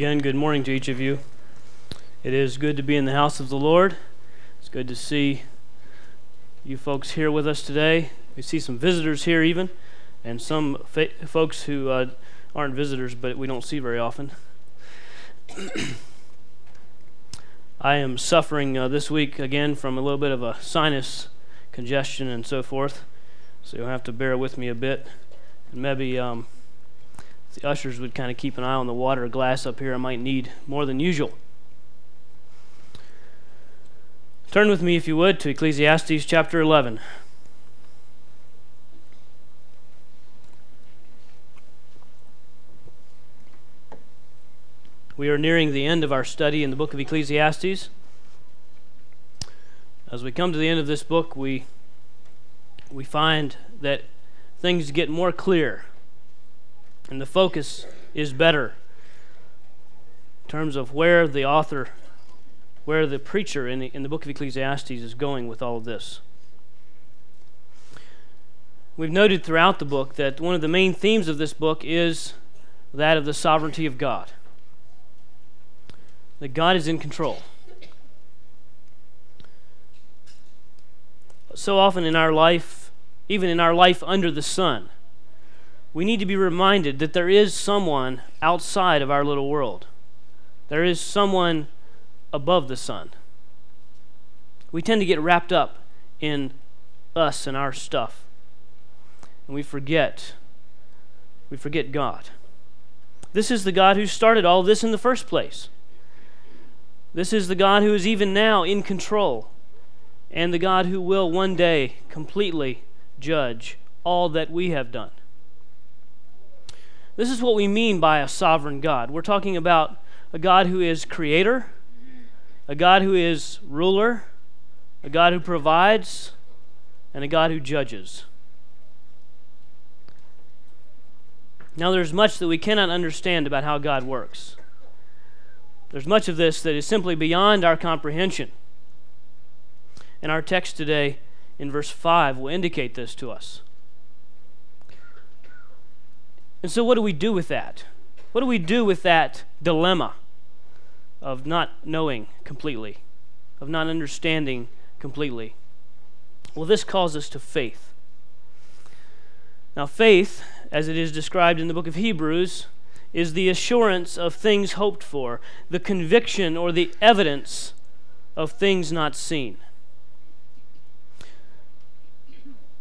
Again, good morning to each of you. It is good to be in the house of the Lord. It's good to see you folks here with us today. We see some visitors here, even, and some fa- folks who uh, aren't visitors but we don't see very often. I am suffering uh, this week again from a little bit of a sinus congestion and so forth, so you'll have to bear with me a bit. And maybe um, the ushers would kind of keep an eye on the water glass up here. I might need more than usual. Turn with me, if you would, to Ecclesiastes chapter 11. We are nearing the end of our study in the book of Ecclesiastes. As we come to the end of this book, we, we find that things get more clear and the focus is better in terms of where the author, where the preacher in the, in the book of Ecclesiastes is going with all of this. We've noted throughout the book that one of the main themes of this book is that of the sovereignty of God that God is in control. So often in our life, even in our life under the sun, we need to be reminded that there is someone outside of our little world. There is someone above the sun. We tend to get wrapped up in us and our stuff. And we forget. We forget God. This is the God who started all this in the first place. This is the God who is even now in control, and the God who will one day completely judge all that we have done. This is what we mean by a sovereign God. We're talking about a God who is creator, a God who is ruler, a God who provides, and a God who judges. Now, there's much that we cannot understand about how God works. There's much of this that is simply beyond our comprehension. And our text today in verse 5 will indicate this to us. And so, what do we do with that? What do we do with that dilemma of not knowing completely, of not understanding completely? Well, this calls us to faith. Now, faith, as it is described in the book of Hebrews, is the assurance of things hoped for, the conviction or the evidence of things not seen.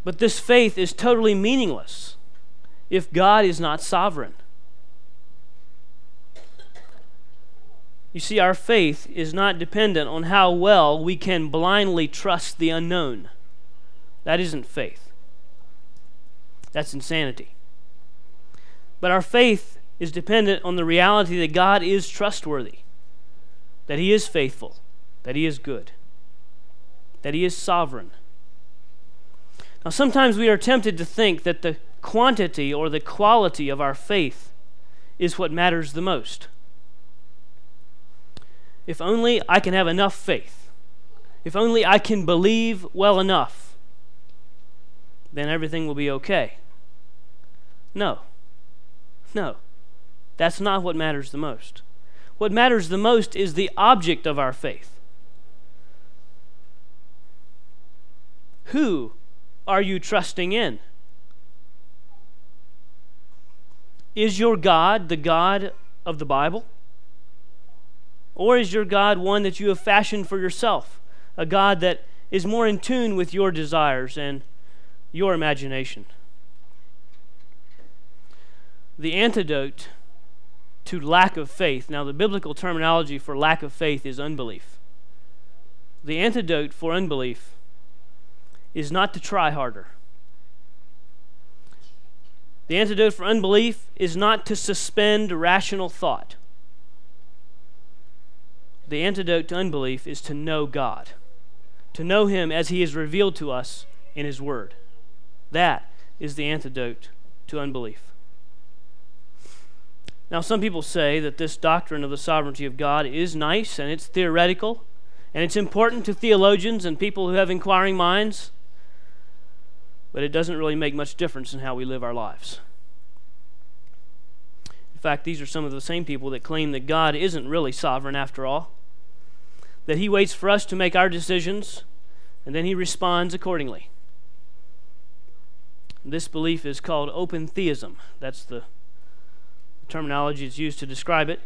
But this faith is totally meaningless if God is not sovereign. You see, our faith is not dependent on how well we can blindly trust the unknown. That isn't faith, that's insanity. But our faith is dependent on the reality that God is trustworthy, that He is faithful, that He is good, that He is sovereign. Now, sometimes we are tempted to think that the quantity or the quality of our faith is what matters the most. If only I can have enough faith, if only I can believe well enough, then everything will be okay. No. No. That's not what matters the most. What matters the most is the object of our faith. Who are you trusting in? Is your God the God of the Bible? Or is your God one that you have fashioned for yourself? A God that is more in tune with your desires and your imagination? The antidote to lack of faith. Now, the biblical terminology for lack of faith is unbelief. The antidote for unbelief is not to try harder. The antidote for unbelief is not to suspend rational thought. The antidote to unbelief is to know God, to know Him as He is revealed to us in His Word. That is the antidote to unbelief. Now, some people say that this doctrine of the sovereignty of God is nice and it's theoretical and it's important to theologians and people who have inquiring minds, but it doesn't really make much difference in how we live our lives. In fact, these are some of the same people that claim that God isn't really sovereign after all, that He waits for us to make our decisions, and then He responds accordingly. This belief is called open theism. That's the terminology that's used to describe it.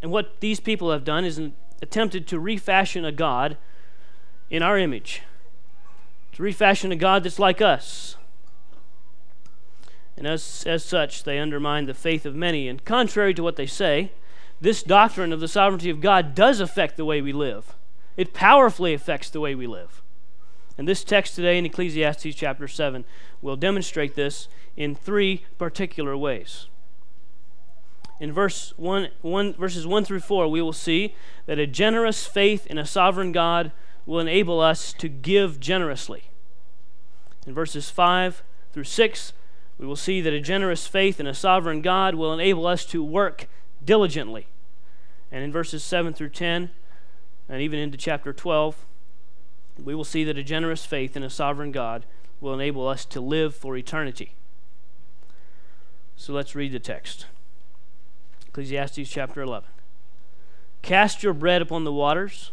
And what these people have done is attempted to refashion a God in our image, to refashion a God that's like us. And as, as such, they undermine the faith of many. And contrary to what they say, this doctrine of the sovereignty of God does affect the way we live. It powerfully affects the way we live. And this text today in Ecclesiastes chapter 7 will demonstrate this in three particular ways. In verse 1, 1, verses 1 through 4, we will see that a generous faith in a sovereign God will enable us to give generously. In verses 5 through 6, we will see that a generous faith in a sovereign God will enable us to work diligently. And in verses 7 through 10, and even into chapter 12, we will see that a generous faith in a sovereign God will enable us to live for eternity. So let's read the text Ecclesiastes chapter 11. Cast your bread upon the waters,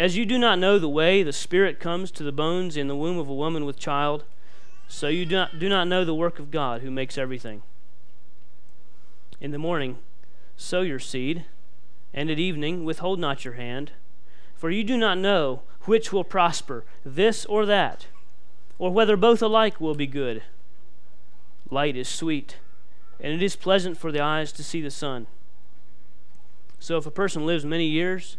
As you do not know the way the Spirit comes to the bones in the womb of a woman with child, so you do not, do not know the work of God who makes everything. In the morning, sow your seed, and at evening, withhold not your hand, for you do not know which will prosper, this or that, or whether both alike will be good. Light is sweet, and it is pleasant for the eyes to see the sun. So if a person lives many years,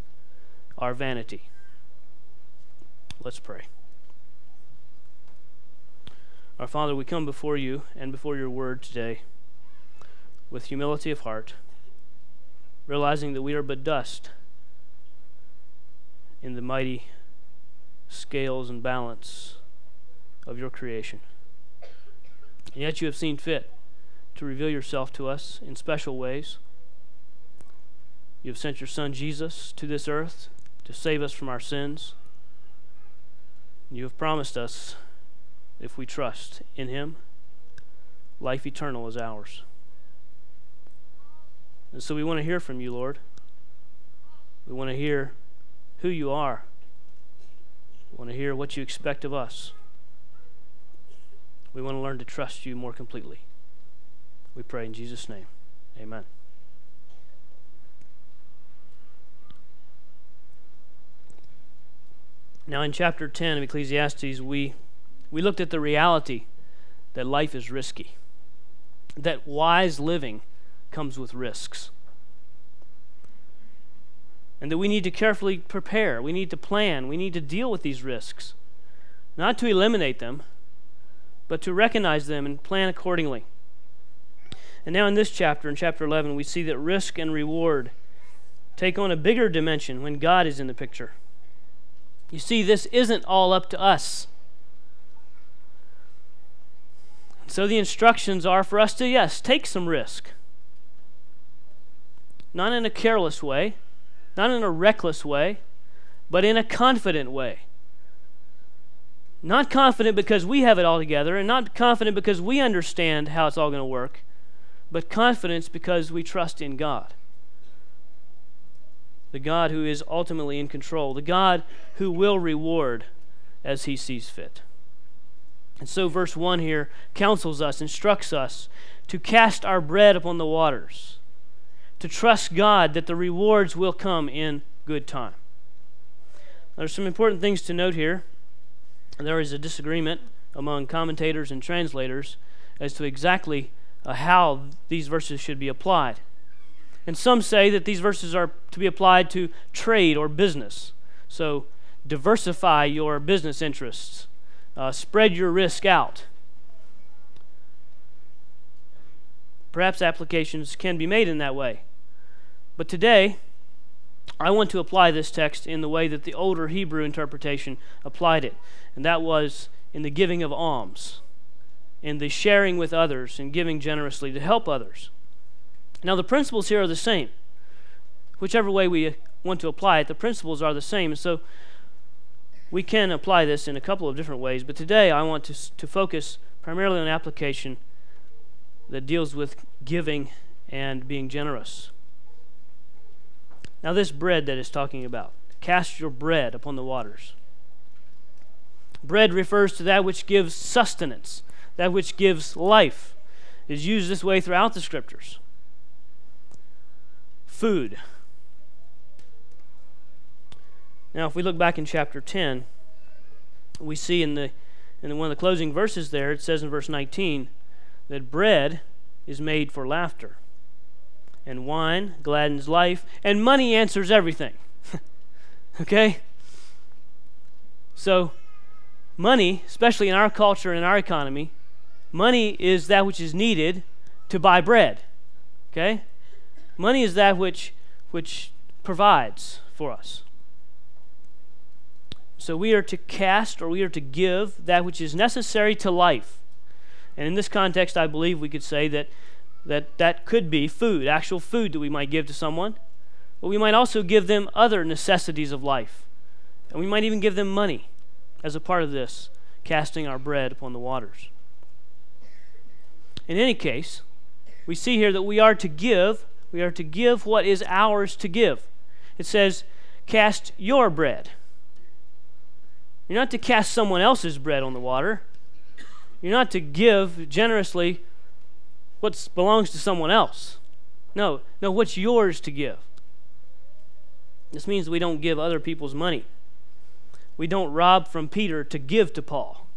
are vanity. Let's pray. Our Father, we come before you and before your word today with humility of heart, realizing that we are but dust in the mighty scales and balance of your creation. And yet you have seen fit to reveal yourself to us in special ways. You have sent your Son Jesus to this earth to save us from our sins. You have promised us, if we trust in Him, life eternal is ours. And so we want to hear from you, Lord. We want to hear who you are. We want to hear what you expect of us. We want to learn to trust you more completely. We pray in Jesus' name. Amen. Now, in chapter 10 of Ecclesiastes, we, we looked at the reality that life is risky, that wise living comes with risks and that we need to carefully prepare. We need to plan. We need to deal with these risks. Not to eliminate them, but to recognize them and plan accordingly. And now, in this chapter, in chapter 11, we see that risk and reward take on a bigger dimension when God is in the picture. You see, this isn't all up to us. So the instructions are for us to, yes, take some risk. Not in a careless way, not in a reckless way, but in a confident way. Not confident because we have it all together, and not confident because we understand how it's all going to work, but confidence because we trust in God. The God who is ultimately in control, the God who will reward as he sees fit. And so, verse 1 here counsels us, instructs us to cast our bread upon the waters to trust God that the rewards will come in good time. There's some important things to note here. There is a disagreement among commentators and translators as to exactly uh, how these verses should be applied. And some say that these verses are to be applied to trade or business. So diversify your business interests, uh, spread your risk out. Perhaps applications can be made in that way. But today, I want to apply this text in the way that the older Hebrew interpretation applied it, and that was in the giving of alms, in the sharing with others, and giving generously to help others. Now, the principles here are the same. Whichever way we want to apply it, the principles are the same. So we can apply this in a couple of different ways, but today I want to, to focus primarily on application that deals with giving and being generous. Now, this bread that is talking about, cast your bread upon the waters. Bread refers to that which gives sustenance, that which gives life. It is used this way throughout the scriptures. Food. Now, if we look back in chapter 10, we see in the in one of the closing verses there, it says in verse 19 that bread is made for laughter and wine gladdens life, and money answers everything. okay? So, money, especially in our culture and our economy, money is that which is needed to buy bread. Okay? Money is that which which provides for us. So we are to cast or we are to give that which is necessary to life. And in this context, I believe we could say that that that could be food, actual food that we might give to someone. But we might also give them other necessities of life. And we might even give them money as a part of this, casting our bread upon the waters. In any case, we see here that we are to give, we are to give what is ours to give. It says, cast your bread. You're not to cast someone else's bread on the water. You're not to give generously what belongs to someone else. No, no, what's yours to give. This means we don't give other people's money. We don't rob from Peter to give to Paul.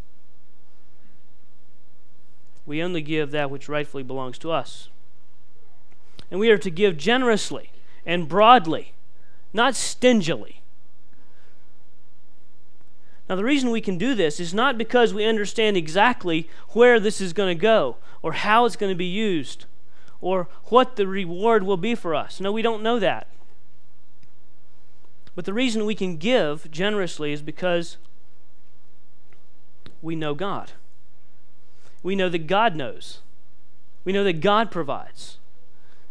We only give that which rightfully belongs to us. And we are to give generously and broadly, not stingily. Now, the reason we can do this is not because we understand exactly where this is going to go or how it's going to be used or what the reward will be for us. No, we don't know that. But the reason we can give generously is because we know God. We know that God knows. We know that God provides.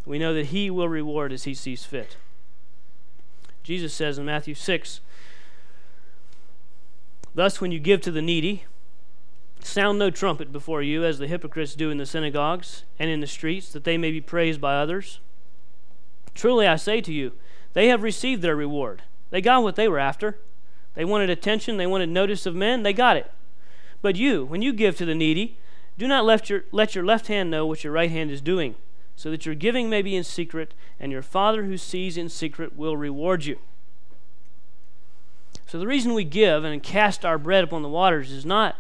We know that He will reward as He sees fit. Jesus says in Matthew 6 Thus, when you give to the needy, sound no trumpet before you, as the hypocrites do in the synagogues and in the streets, that they may be praised by others. Truly, I say to you, they have received their reward. They got what they were after. They wanted attention, they wanted notice of men, they got it. But you, when you give to the needy, do not let your, let your left hand know what your right hand is doing, so that your giving may be in secret, and your Father who sees in secret will reward you. So the reason we give and cast our bread upon the waters is not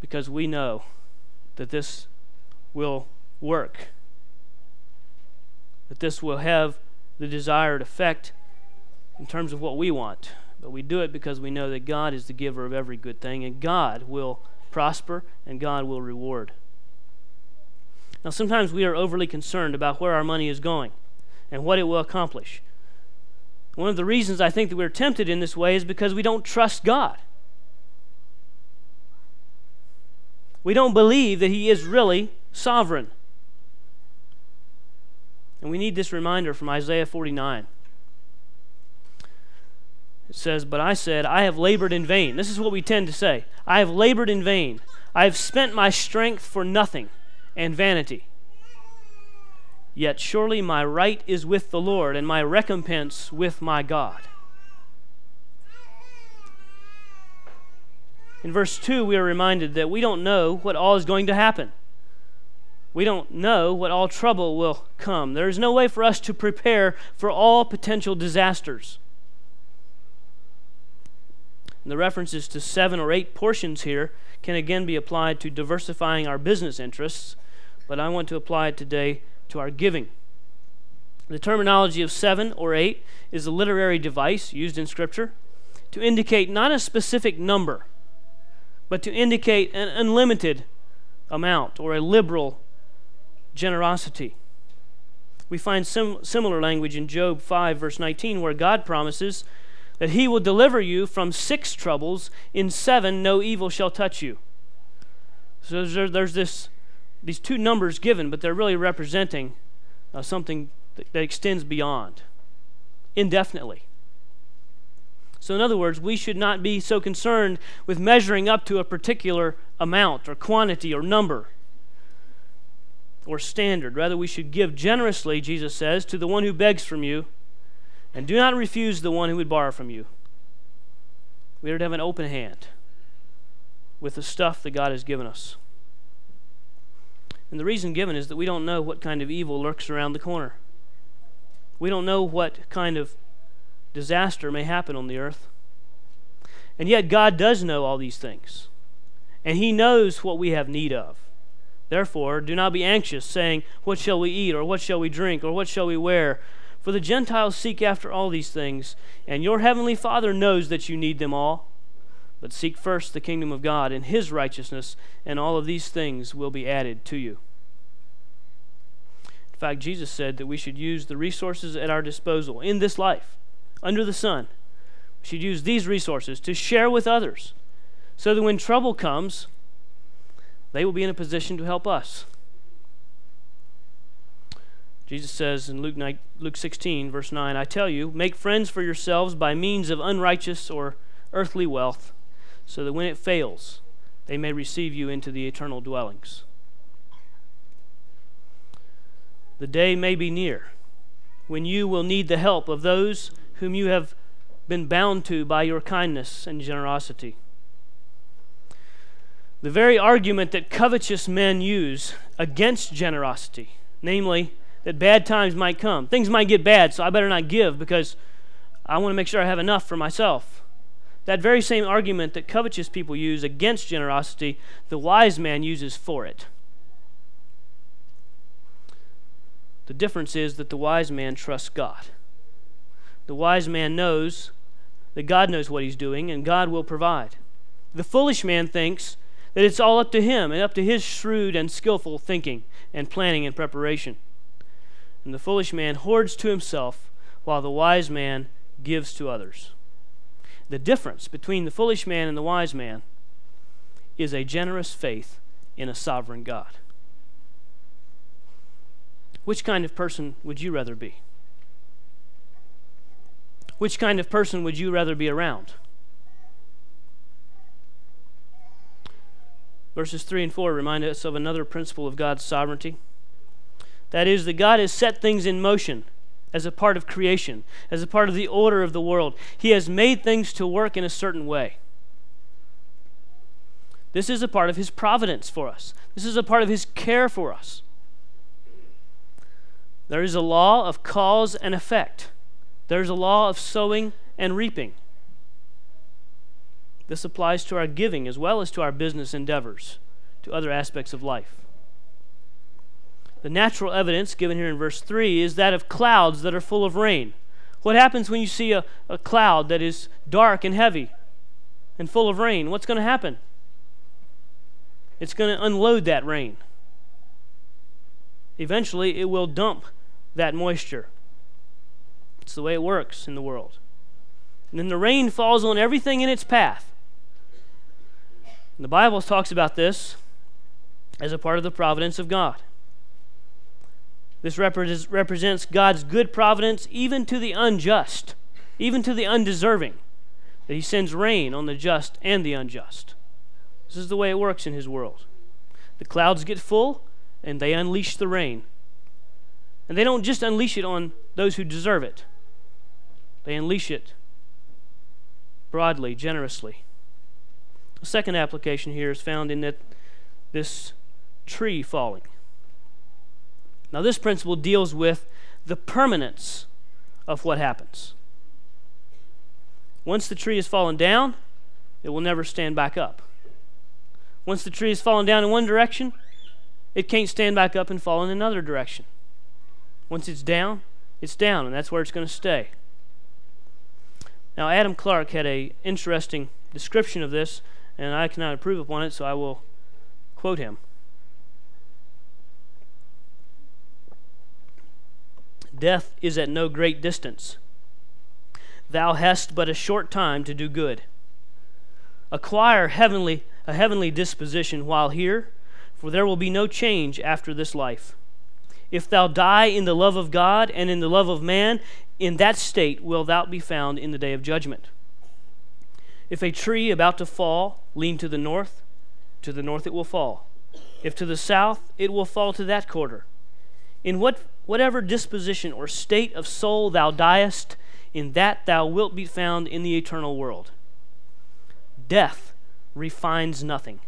because we know that this will work, that this will have the desired effect in terms of what we want. But we do it because we know that God is the giver of every good thing, and God will prosper and God will reward. Now, sometimes we are overly concerned about where our money is going and what it will accomplish. One of the reasons I think that we're tempted in this way is because we don't trust God. We don't believe that He is really sovereign. And we need this reminder from Isaiah 49. It says, But I said, I have labored in vain. This is what we tend to say I have labored in vain. I have spent my strength for nothing and vanity. Yet surely my right is with the Lord, and my recompense with my God. In verse 2, we are reminded that we don't know what all is going to happen. We don't know what all trouble will come. There is no way for us to prepare for all potential disasters. And the references to seven or eight portions here can again be applied to diversifying our business interests, but I want to apply it today to our giving. The terminology of seven or eight is a literary device used in Scripture to indicate not a specific number, but to indicate an unlimited amount or a liberal generosity. We find sim- similar language in Job 5, verse 19, where God promises that He will deliver you from six troubles. In seven, no evil shall touch you. So there's, there's this, these two numbers given, but they're really representing uh, something that, that extends beyond indefinitely. So, in other words, we should not be so concerned with measuring up to a particular amount or quantity or number or standard. Rather, we should give generously, Jesus says, to the one who begs from you, and do not refuse the one who would borrow from you. We are to have an open hand with the stuff that God has given us. And the reason given is that we don't know what kind of evil lurks around the corner. We don't know what kind of disaster may happen on the earth. And yet, God does know all these things. And He knows what we have need of. Therefore, do not be anxious, saying, What shall we eat, or what shall we drink, or what shall we wear? For the Gentiles seek after all these things, and your heavenly Father knows that you need them all. But seek first the kingdom of God and His righteousness, and all of these things will be added to you. In fact, Jesus said that we should use the resources at our disposal in this life, under the sun. We should use these resources to share with others, so that when trouble comes, they will be in a position to help us. Jesus says in Luke, 9, Luke 16, verse 9, I tell you, make friends for yourselves by means of unrighteous or earthly wealth, so that when it fails, they may receive you into the eternal dwellings. The day may be near when you will need the help of those whom you have been bound to by your kindness and generosity. The very argument that covetous men use against generosity, namely, that bad times might come. Things might get bad, so I better not give because I want to make sure I have enough for myself. That very same argument that covetous people use against generosity, the wise man uses for it. The difference is that the wise man trusts God. The wise man knows that God knows what he's doing and God will provide. The foolish man thinks that it's all up to him and up to his shrewd and skillful thinking and planning and preparation. And the foolish man hoards to himself while the wise man gives to others. The difference between the foolish man and the wise man is a generous faith in a sovereign God. Which kind of person would you rather be? Which kind of person would you rather be around? Verses 3 and 4 remind us of another principle of God's sovereignty. That is, that God has set things in motion as a part of creation, as a part of the order of the world. He has made things to work in a certain way. This is a part of His providence for us, this is a part of His care for us. There is a law of cause and effect, there's a law of sowing and reaping. This applies to our giving as well as to our business endeavors, to other aspects of life. The natural evidence given here in verse 3 is that of clouds that are full of rain. What happens when you see a, a cloud that is dark and heavy and full of rain? What's going to happen? It's going to unload that rain. Eventually, it will dump that moisture. It's the way it works in the world. And then the rain falls on everything in its path. And the Bible talks about this as a part of the providence of God. This represents God's good providence even to the unjust, even to the undeserving, that He sends rain on the just and the unjust. This is the way it works in His world. The clouds get full and they unleash the rain. And they don't just unleash it on those who deserve it, they unleash it broadly, generously. The second application here is found in that this tree falling. Now, this principle deals with the permanence of what happens. Once the tree has fallen down, it will never stand back up. Once the tree has fallen down in one direction, it can't stand back up and fall in another direction. Once it's down, it's down, and that's where it's going to stay. Now, Adam Clarke had a interesting description of this, and I cannot improve upon it, so I will quote him. Death is at no great distance. Thou hast but a short time to do good. Acquire heavenly a heavenly disposition while here, for there will be no change after this life. If thou die in the love of God and in the love of man, in that state wilt thou be found in the day of judgment. If a tree about to fall lean to the north, to the north it will fall. If to the south, it will fall to that quarter. In what, whatever disposition or state of soul thou diest, in that thou wilt be found in the eternal world. Death refines nothing,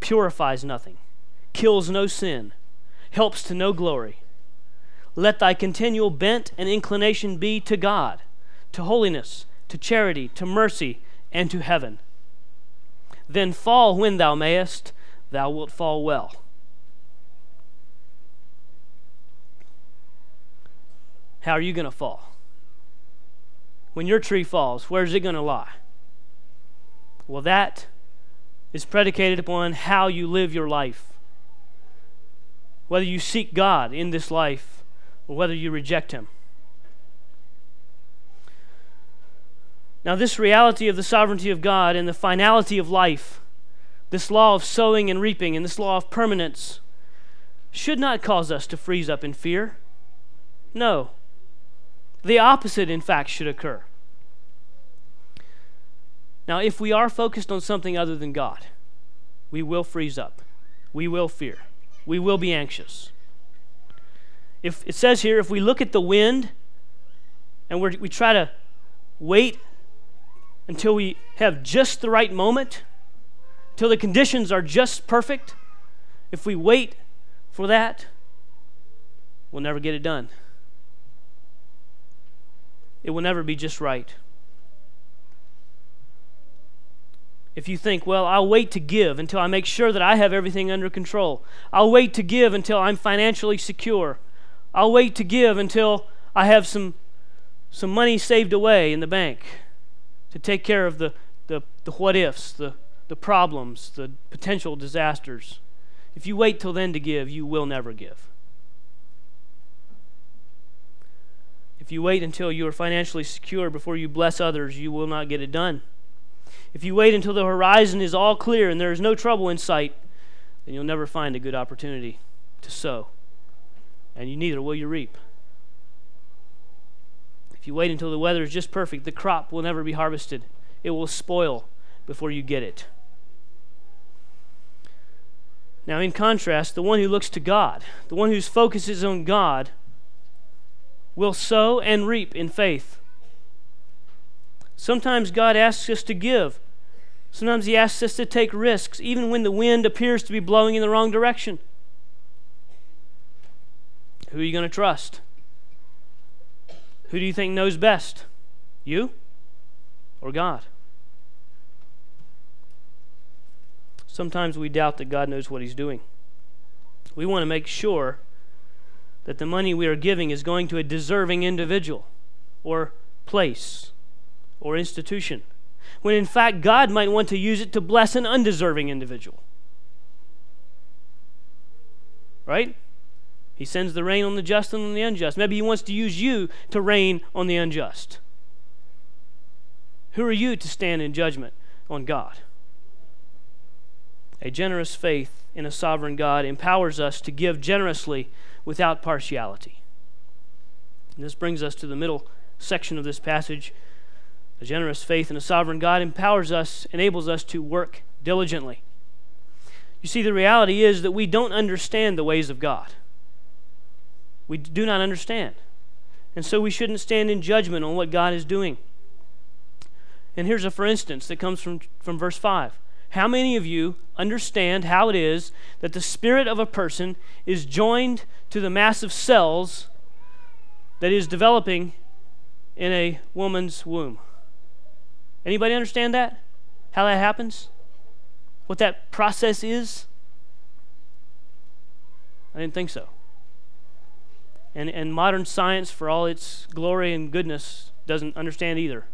purifies nothing, kills no sin, helps to no glory. Let thy continual bent and inclination be to God, to holiness, to charity, to mercy, and to heaven. Then fall when thou mayest, thou wilt fall well. How are you going to fall? When your tree falls, where's it going to lie? Well, that is predicated upon how you live your life. Whether you seek God in this life or whether you reject Him. Now, this reality of the sovereignty of God and the finality of life, this law of sowing and reaping, and this law of permanence, should not cause us to freeze up in fear. No. The opposite, in fact, should occur. Now, if we are focused on something other than God, we will freeze up. We will fear. We will be anxious. If it says here, if we look at the wind and we try to wait until we have just the right moment, till the conditions are just perfect, if we wait for that, we'll never get it done. It will never be just right. If you think, well, I'll wait to give until I make sure that I have everything under control. I'll wait to give until I'm financially secure. I'll wait to give until I have some, some money saved away in the bank to take care of the, the, the what ifs, the, the problems, the potential disasters. If you wait till then to give, you will never give. If you wait until you are financially secure before you bless others, you will not get it done. If you wait until the horizon is all clear and there is no trouble in sight, then you'll never find a good opportunity to sow. And you neither will you reap. If you wait until the weather is just perfect, the crop will never be harvested. It will spoil before you get it. Now, in contrast, the one who looks to God, the one whose focus is on God, will sow and reap in faith. Sometimes God asks us to give. Sometimes He asks us to take risks, even when the wind appears to be blowing in the wrong direction. Who are you going to trust? Who do you think knows best? You or God? Sometimes we doubt that God knows what He's doing. We want to make sure that the money we are giving is going to a deserving individual or place or institution, when in fact God might want to use it to bless an undeserving individual. Right? He sends the rain on the just and on the unjust. Maybe He wants to use you to rain on the unjust. Who are you to stand in judgment on God? A generous faith in a sovereign God empowers us to give generously without partiality. And this brings us to the middle section of this passage a generous faith in a sovereign God empowers us, enables us to work diligently. You see, the reality is that we don't understand the ways of God. We do not understand. And so we shouldn't stand in judgment on what God is doing. And here's a for instance that comes from, from verse 5. How many of you understand how it is that the spirit of a person is joined to the mass of cells that is developing in a woman's womb? Anybody understand that? How that happens? What that process is? I didn't think so. And, and modern science, for all its glory and goodness, doesn't understand either.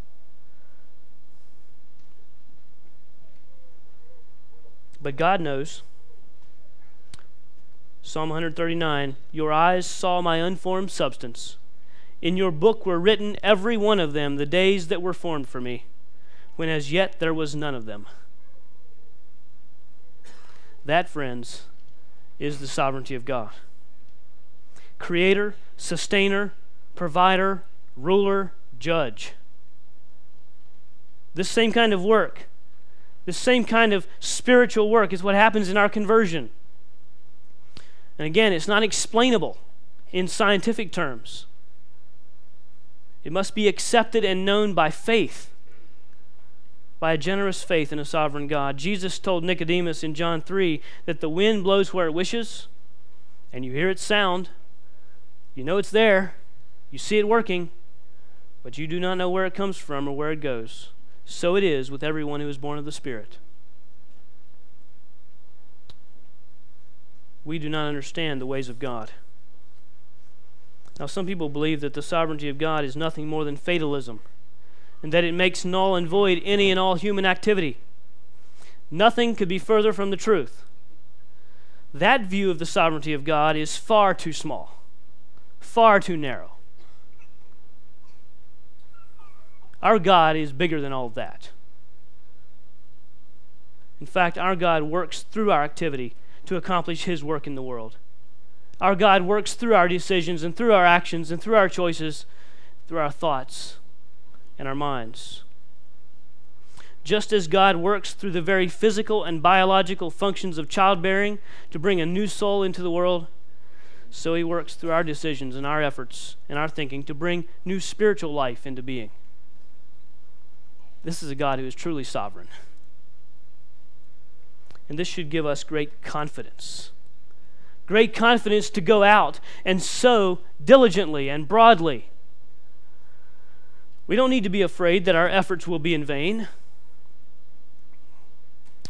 But God knows. Psalm 139 Your eyes saw my unformed substance. In your book were written, every one of them, the days that were formed for me, when as yet there was none of them. That, friends, is the sovereignty of God. Creator, sustainer, provider, ruler, judge. This same kind of work the same kind of spiritual work is what happens in our conversion. And again, it's not explainable in scientific terms. It must be accepted and known by faith, by a generous faith in a sovereign God. Jesus told Nicodemus in John 3 that the wind blows where it wishes, and you hear its sound. You know it's there, you see it working, but you do not know where it comes from or where it goes. So it is with everyone who is born of the Spirit. We do not understand the ways of God. Now, some people believe that the sovereignty of God is nothing more than fatalism, and that it makes null and void any and all human activity. Nothing could be further from the truth. That view of the sovereignty of God is far too small, far too narrow. Our God is bigger than all of that. In fact, our God works through our activity to accomplish His work in the world. Our God works through our decisions and through our actions and through our choices, through our thoughts and our minds. Just as God works through the very physical and biological functions of childbearing to bring a new soul into the world, so He works through our decisions and our efforts and our thinking to bring new spiritual life into being. This is a God who is truly sovereign. And this should give us great confidence. Great confidence to go out and sow diligently and broadly. We don't need to be afraid that our efforts will be in vain.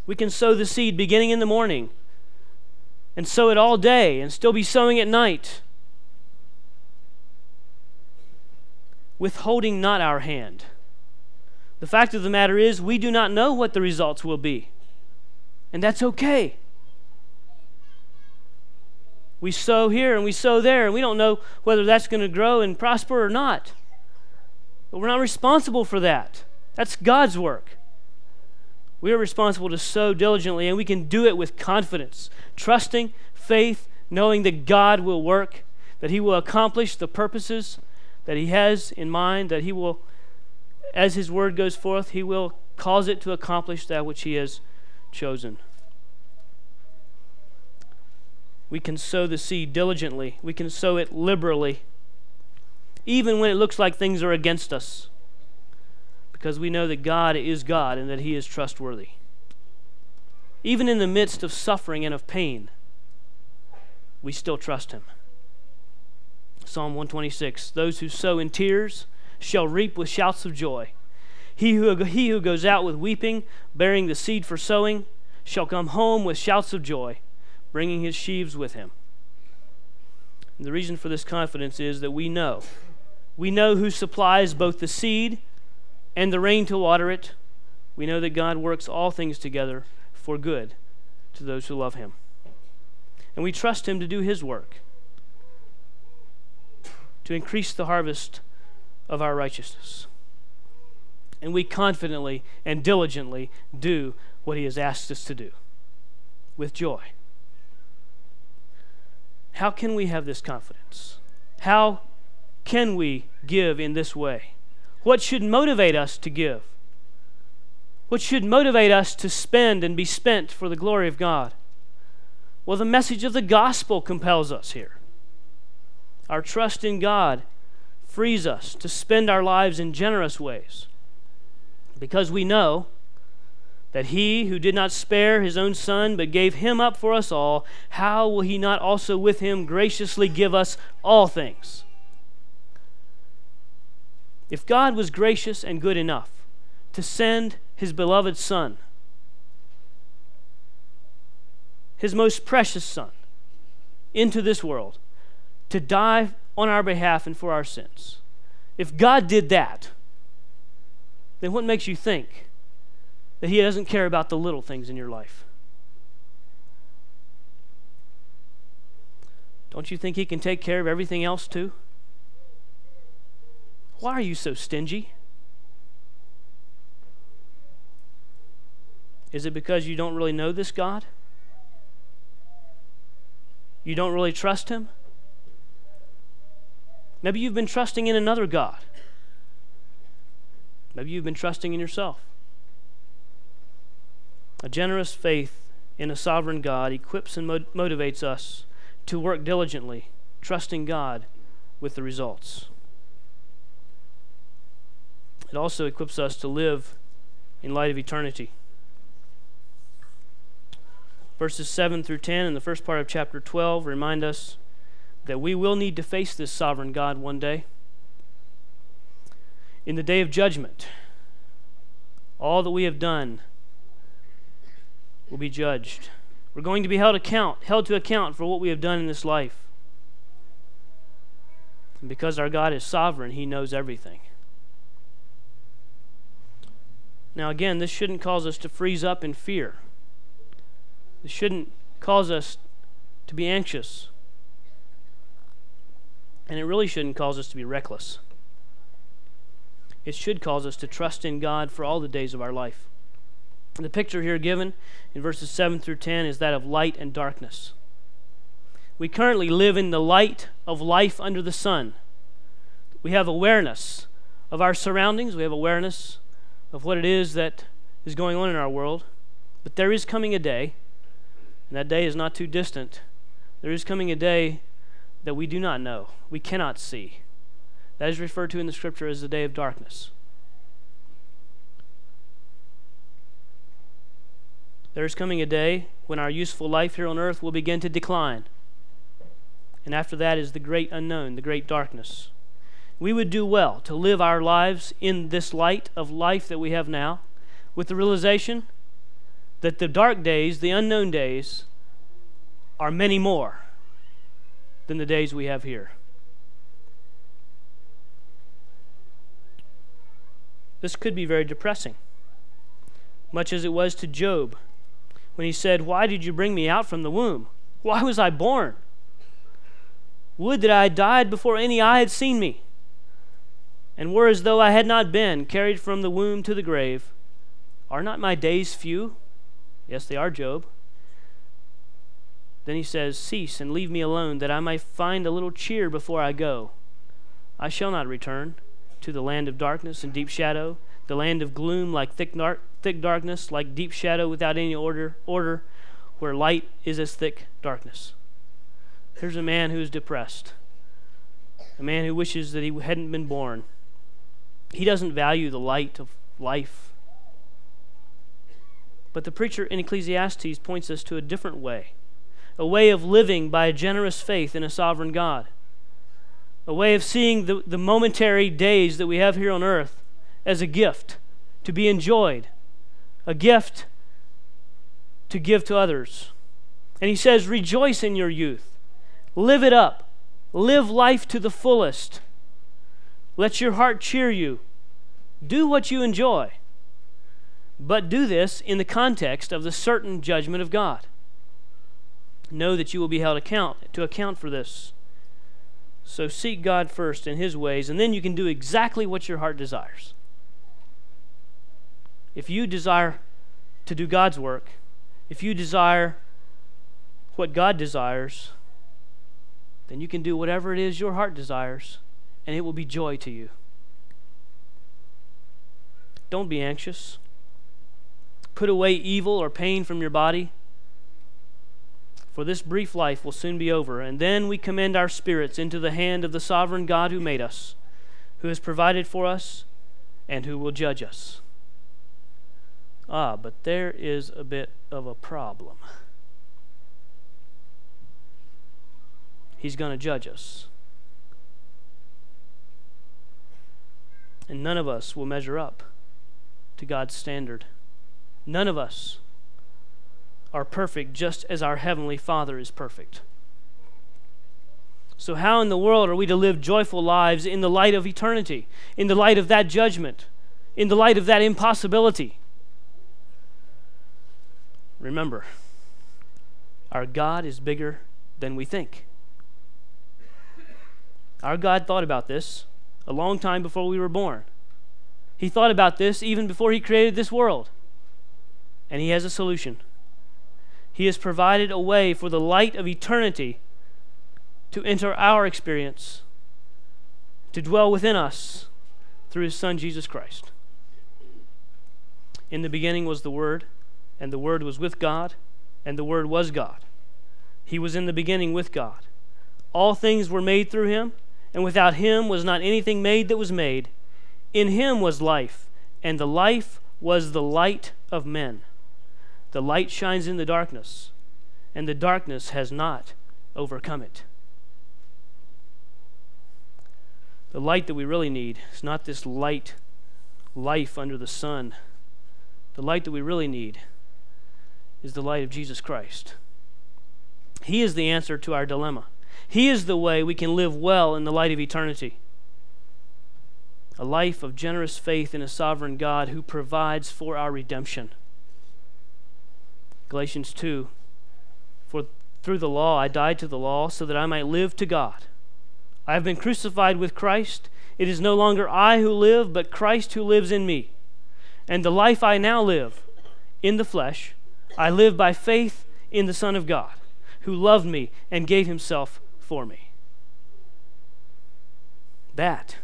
We can sow the seed beginning in the morning and sow it all day and still be sowing at night. Withholding not our hand the fact of the matter is, we do not know what the results will be. And that's okay. We sow here and we sow there, and we don't know whether that's going to grow and prosper or not. But we're not responsible for that. That's God's work. We are responsible to sow diligently, and we can do it with confidence, trusting, faith, knowing that God will work, that He will accomplish the purposes that He has in mind, that He will as his word goes forth, he will cause it to accomplish that which he has chosen. We can sow the seed diligently, we can sow it liberally, even when it looks like things are against us, because we know that God is God and that he is trustworthy. Even in the midst of suffering and of pain, we still trust him. Psalm 126 Those who sow in tears, shall reap with shouts of joy. He who, he who goes out with weeping, bearing the seed for sowing, shall come home with shouts of joy, bringing his sheaves with him. And the reason for this confidence is that we know. We know who supplies both the seed and the rain to water it. We know that God works all things together for good to those who love him. And we trust him to do his work, to increase the harvest of our righteousness. And we confidently and diligently do what He has asked us to do with joy. How can we have this confidence? How can we give in this way? What should motivate us to give? What should motivate us to spend and be spent for the glory of God? Well, the message of the gospel compels us here. Our trust in God frees us to spend our lives in generous ways because we know that he who did not spare his own son, but gave him up for us all, how will he not also with him graciously give us all things? If God was gracious and good enough to send his beloved Son, his most precious Son, into this world to die on our behalf and for our sins, if God did that, then what makes you think that He doesn't care about the little things in your life? Don't you think He can take care of everything else too? Why are you so stingy? Is it because you don't really know this God? You don't really trust Him? Maybe you've been trusting in another God. Maybe you've been trusting in yourself. A generous faith in a sovereign God equips and motivates us to work diligently, trusting God with the results. It also equips us to live in light of eternity. Verses 7 through 10 in the first part of chapter 12 remind us that we will need to face this sovereign God one day. In the day of judgment, all that we have done will be judged. We're going to be held account, held to account for what we have done in this life. And because our God is sovereign, he knows everything. Now again, this shouldn't cause us to freeze up in fear. This shouldn't cause us to be anxious. And it really shouldn't cause us to be reckless. It should cause us to trust in God for all the days of our life. The picture here given in verses 7 through 10 is that of light and darkness. We currently live in the light of life under the sun. We have awareness of our surroundings, we have awareness of what it is that is going on in our world. But there is coming a day, and that day is not too distant. There is coming a day that we do not know, we cannot see. That is referred to in the scripture as the day of darkness. There is coming a day when our useful life here on earth will begin to decline. And after that is the great unknown, the great darkness. We would do well to live our lives in this light of life that we have now, with the realization that the dark days, the unknown days, are many more than the days we have here. This could be very depressing, much as it was to Job when he said, Why did you bring me out from the womb? Why was I born? Would that I had died before any eye had seen me, and were as though I had not been carried from the womb to the grave. Are not my days few? Yes, they are, Job. Then he says, Cease and leave me alone, that I may find a little cheer before I go. I shall not return to the land of darkness and deep shadow, the land of gloom like thick, dark, thick darkness, like deep shadow without any order, order, where light is as thick darkness. Here's a man who is depressed, a man who wishes that he hadn't been born. He doesn't value the light of life. But the preacher in Ecclesiastes points us to a different way a way of living by a generous faith in a sovereign God, a way of seeing the, the momentary days that we have here on earth as a gift to be enjoyed, a gift to give to others. And he says, Rejoice in your youth, live it up, live life to the fullest. Let your heart cheer you. Do what you enjoy. But do this in the context of the certain judgment of God know that you will be held account to account for this. So seek God first in his ways, and then you can do exactly what your heart desires. If you desire to do God's work, if you desire what God desires, then you can do whatever it is your heart desires, and it will be joy to you. Don't be anxious. Put away evil or pain from your body for this brief life will soon be over, and then we commend our spirits into the hand of the sovereign God who made us, who has provided for us, and who will judge us. Ah, but there is a bit of a problem. He's going to judge us. And none of us will measure up to God's standard. None of us are perfect just as our Heavenly Father is perfect. So, how in the world are we to live joyful lives in the light of eternity, in the light of that judgment, in the light of that impossibility? Remember, our God is bigger than we think. Our God thought about this a long time before we were born. He thought about this even before He created this world. And He has a solution. He has provided a way for the light of eternity to enter our experience, to dwell within us through his Son, Jesus Christ. In the beginning was the Word, and the Word was with God, and the Word was God. He was in the beginning with God. All things were made through him, and without him was not anything made that was made. In him was life, and the life was the light of men. The light shines in the darkness, and the darkness has not overcome it. The light that we really need is not this light life under the sun. The light that we really need is the light of Jesus Christ. He is the answer to our dilemma. He is the way we can live well in the light of eternity. A life of generous faith in a sovereign God who provides for our redemption. Galatians 2 For through the law I died to the law so that I might live to God. I have been crucified with Christ. It is no longer I who live, but Christ who lives in me. And the life I now live in the flesh, I live by faith in the Son of God, who loved me and gave himself for me. That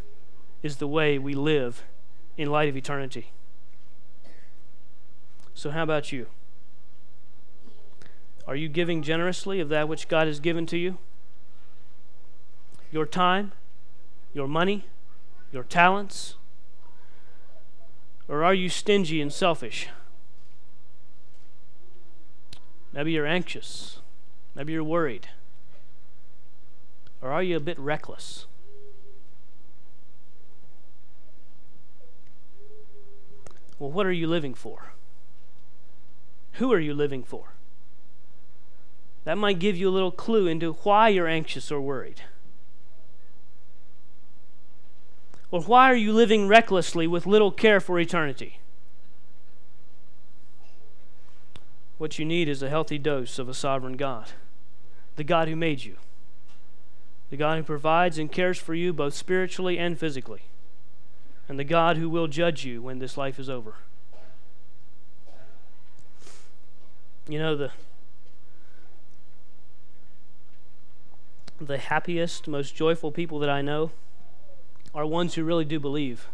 is the way we live in light of eternity. So, how about you? Are you giving generously of that which God has given to you? your time, your money, your talents? Or are you stingy and selfish? Maybe you're anxious. Maybe you're worried. Or are you a bit reckless? Well, what are you living for? Who are you living for? That might give you a little clue into why you're anxious or worried. Or why are you living recklessly with little care for eternity? What you need is a healthy dose of a sovereign God, the God who made you, the God who provides and cares for you both spiritually and physically, and the God who will judge you when this life is over. You know, the the happiest, most joyful people that I know are ones who really do believe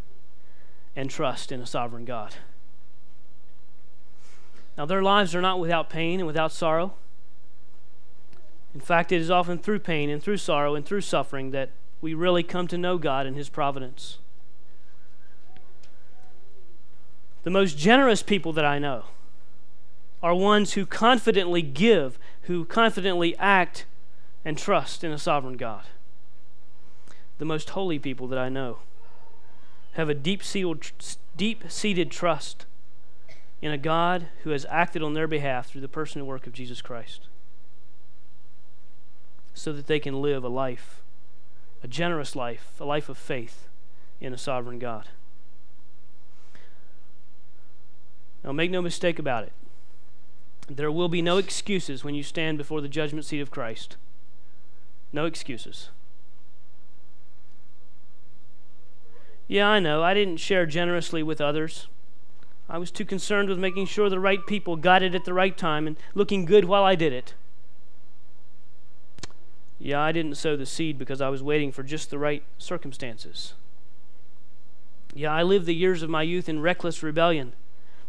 and trust in a sovereign God. Now, their lives are not without pain and without sorrow. In fact, it is often through pain and through sorrow and through suffering that we really come to know God and His providence. The most generous people that I know are ones who confidently give, who confidently act and trust in a sovereign God the most holy people that I know have a deep seated trust in a God who has acted on their behalf through the person and work of Jesus Christ so that they can live a life, a generous life, a life of faith in a sovereign God. Now, make no mistake about it. There will be no excuses when you stand before the judgment seat of Christ. No excuses. Yeah, I know. I didn't share generously with others. I was too concerned with making sure the right people got it at the right time and looking good while I did it. Yeah, I didn't sow the seed because I was waiting for just the right circumstances. Yeah, I lived the years of my youth in reckless rebellion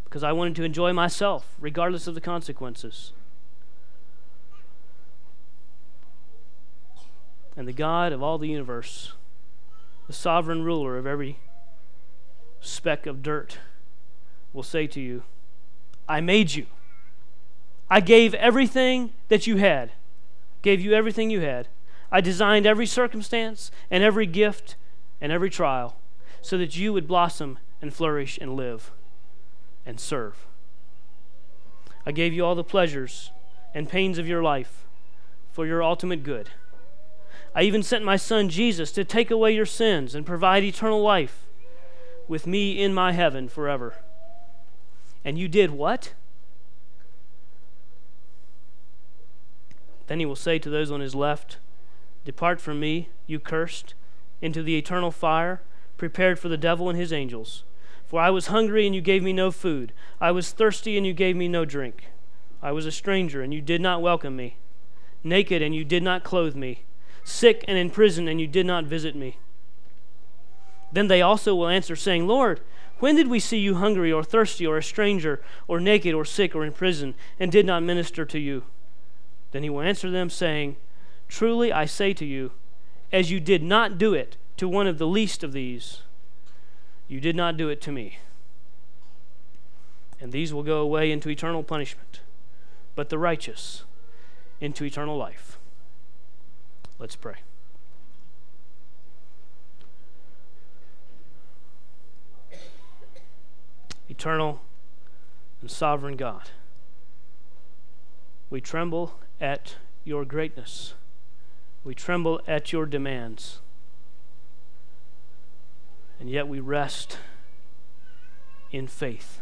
because I wanted to enjoy myself, regardless of the consequences. And the God of all the universe the sovereign ruler of every speck of dirt, will say to you, I made you. I gave everything that you had, gave you everything you had. I designed every circumstance and every gift and every trial so that you would blossom and flourish and live and serve. I gave you all the pleasures and pains of your life for your ultimate good. I even sent my son Jesus to take away your sins and provide eternal life with me in my heaven forever. And you did what? Then he will say to those on his left, Depart from me, you cursed, into the eternal fire prepared for the devil and his angels. For I was hungry, and you gave me no food. I was thirsty, and you gave me no drink. I was a stranger, and you did not welcome me. Naked, and you did not clothe me. Sick and in prison, and you did not visit me. Then they also will answer, saying, Lord, when did we see you hungry, or thirsty, or a stranger, or naked, or sick, or in prison, and did not minister to you? Then he will answer them, saying, Truly I say to you, as you did not do it to one of the least of these, you did not do it to me. And these will go away into eternal punishment, but the righteous into eternal life. Let's pray. Eternal and sovereign God, we tremble at your greatness. We tremble at your demands. And yet we rest in faith,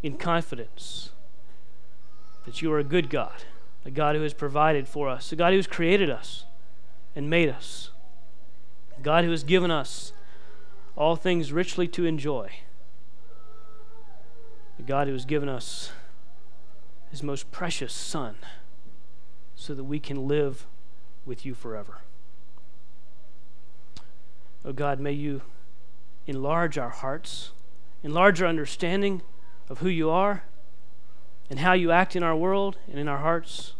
in confidence that you are a good God, a God who has provided for us, a God who has created us and made us, God who has given us all things richly to enjoy, a God who has given us his most precious Son so that we can live with you forever. Oh God, may you enlarge our hearts, enlarge our understanding of who you are and how you act in our world and in our hearts.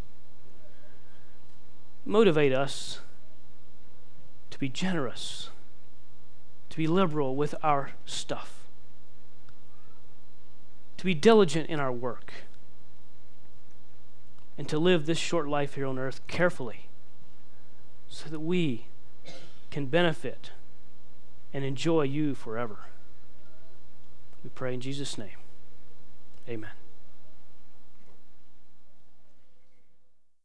Motivate us to be generous, to be liberal with our stuff, to be diligent in our work and to live this short life here on earth carefully so that we can benefit and enjoy you forever. We pray in Jesus' name. Amen.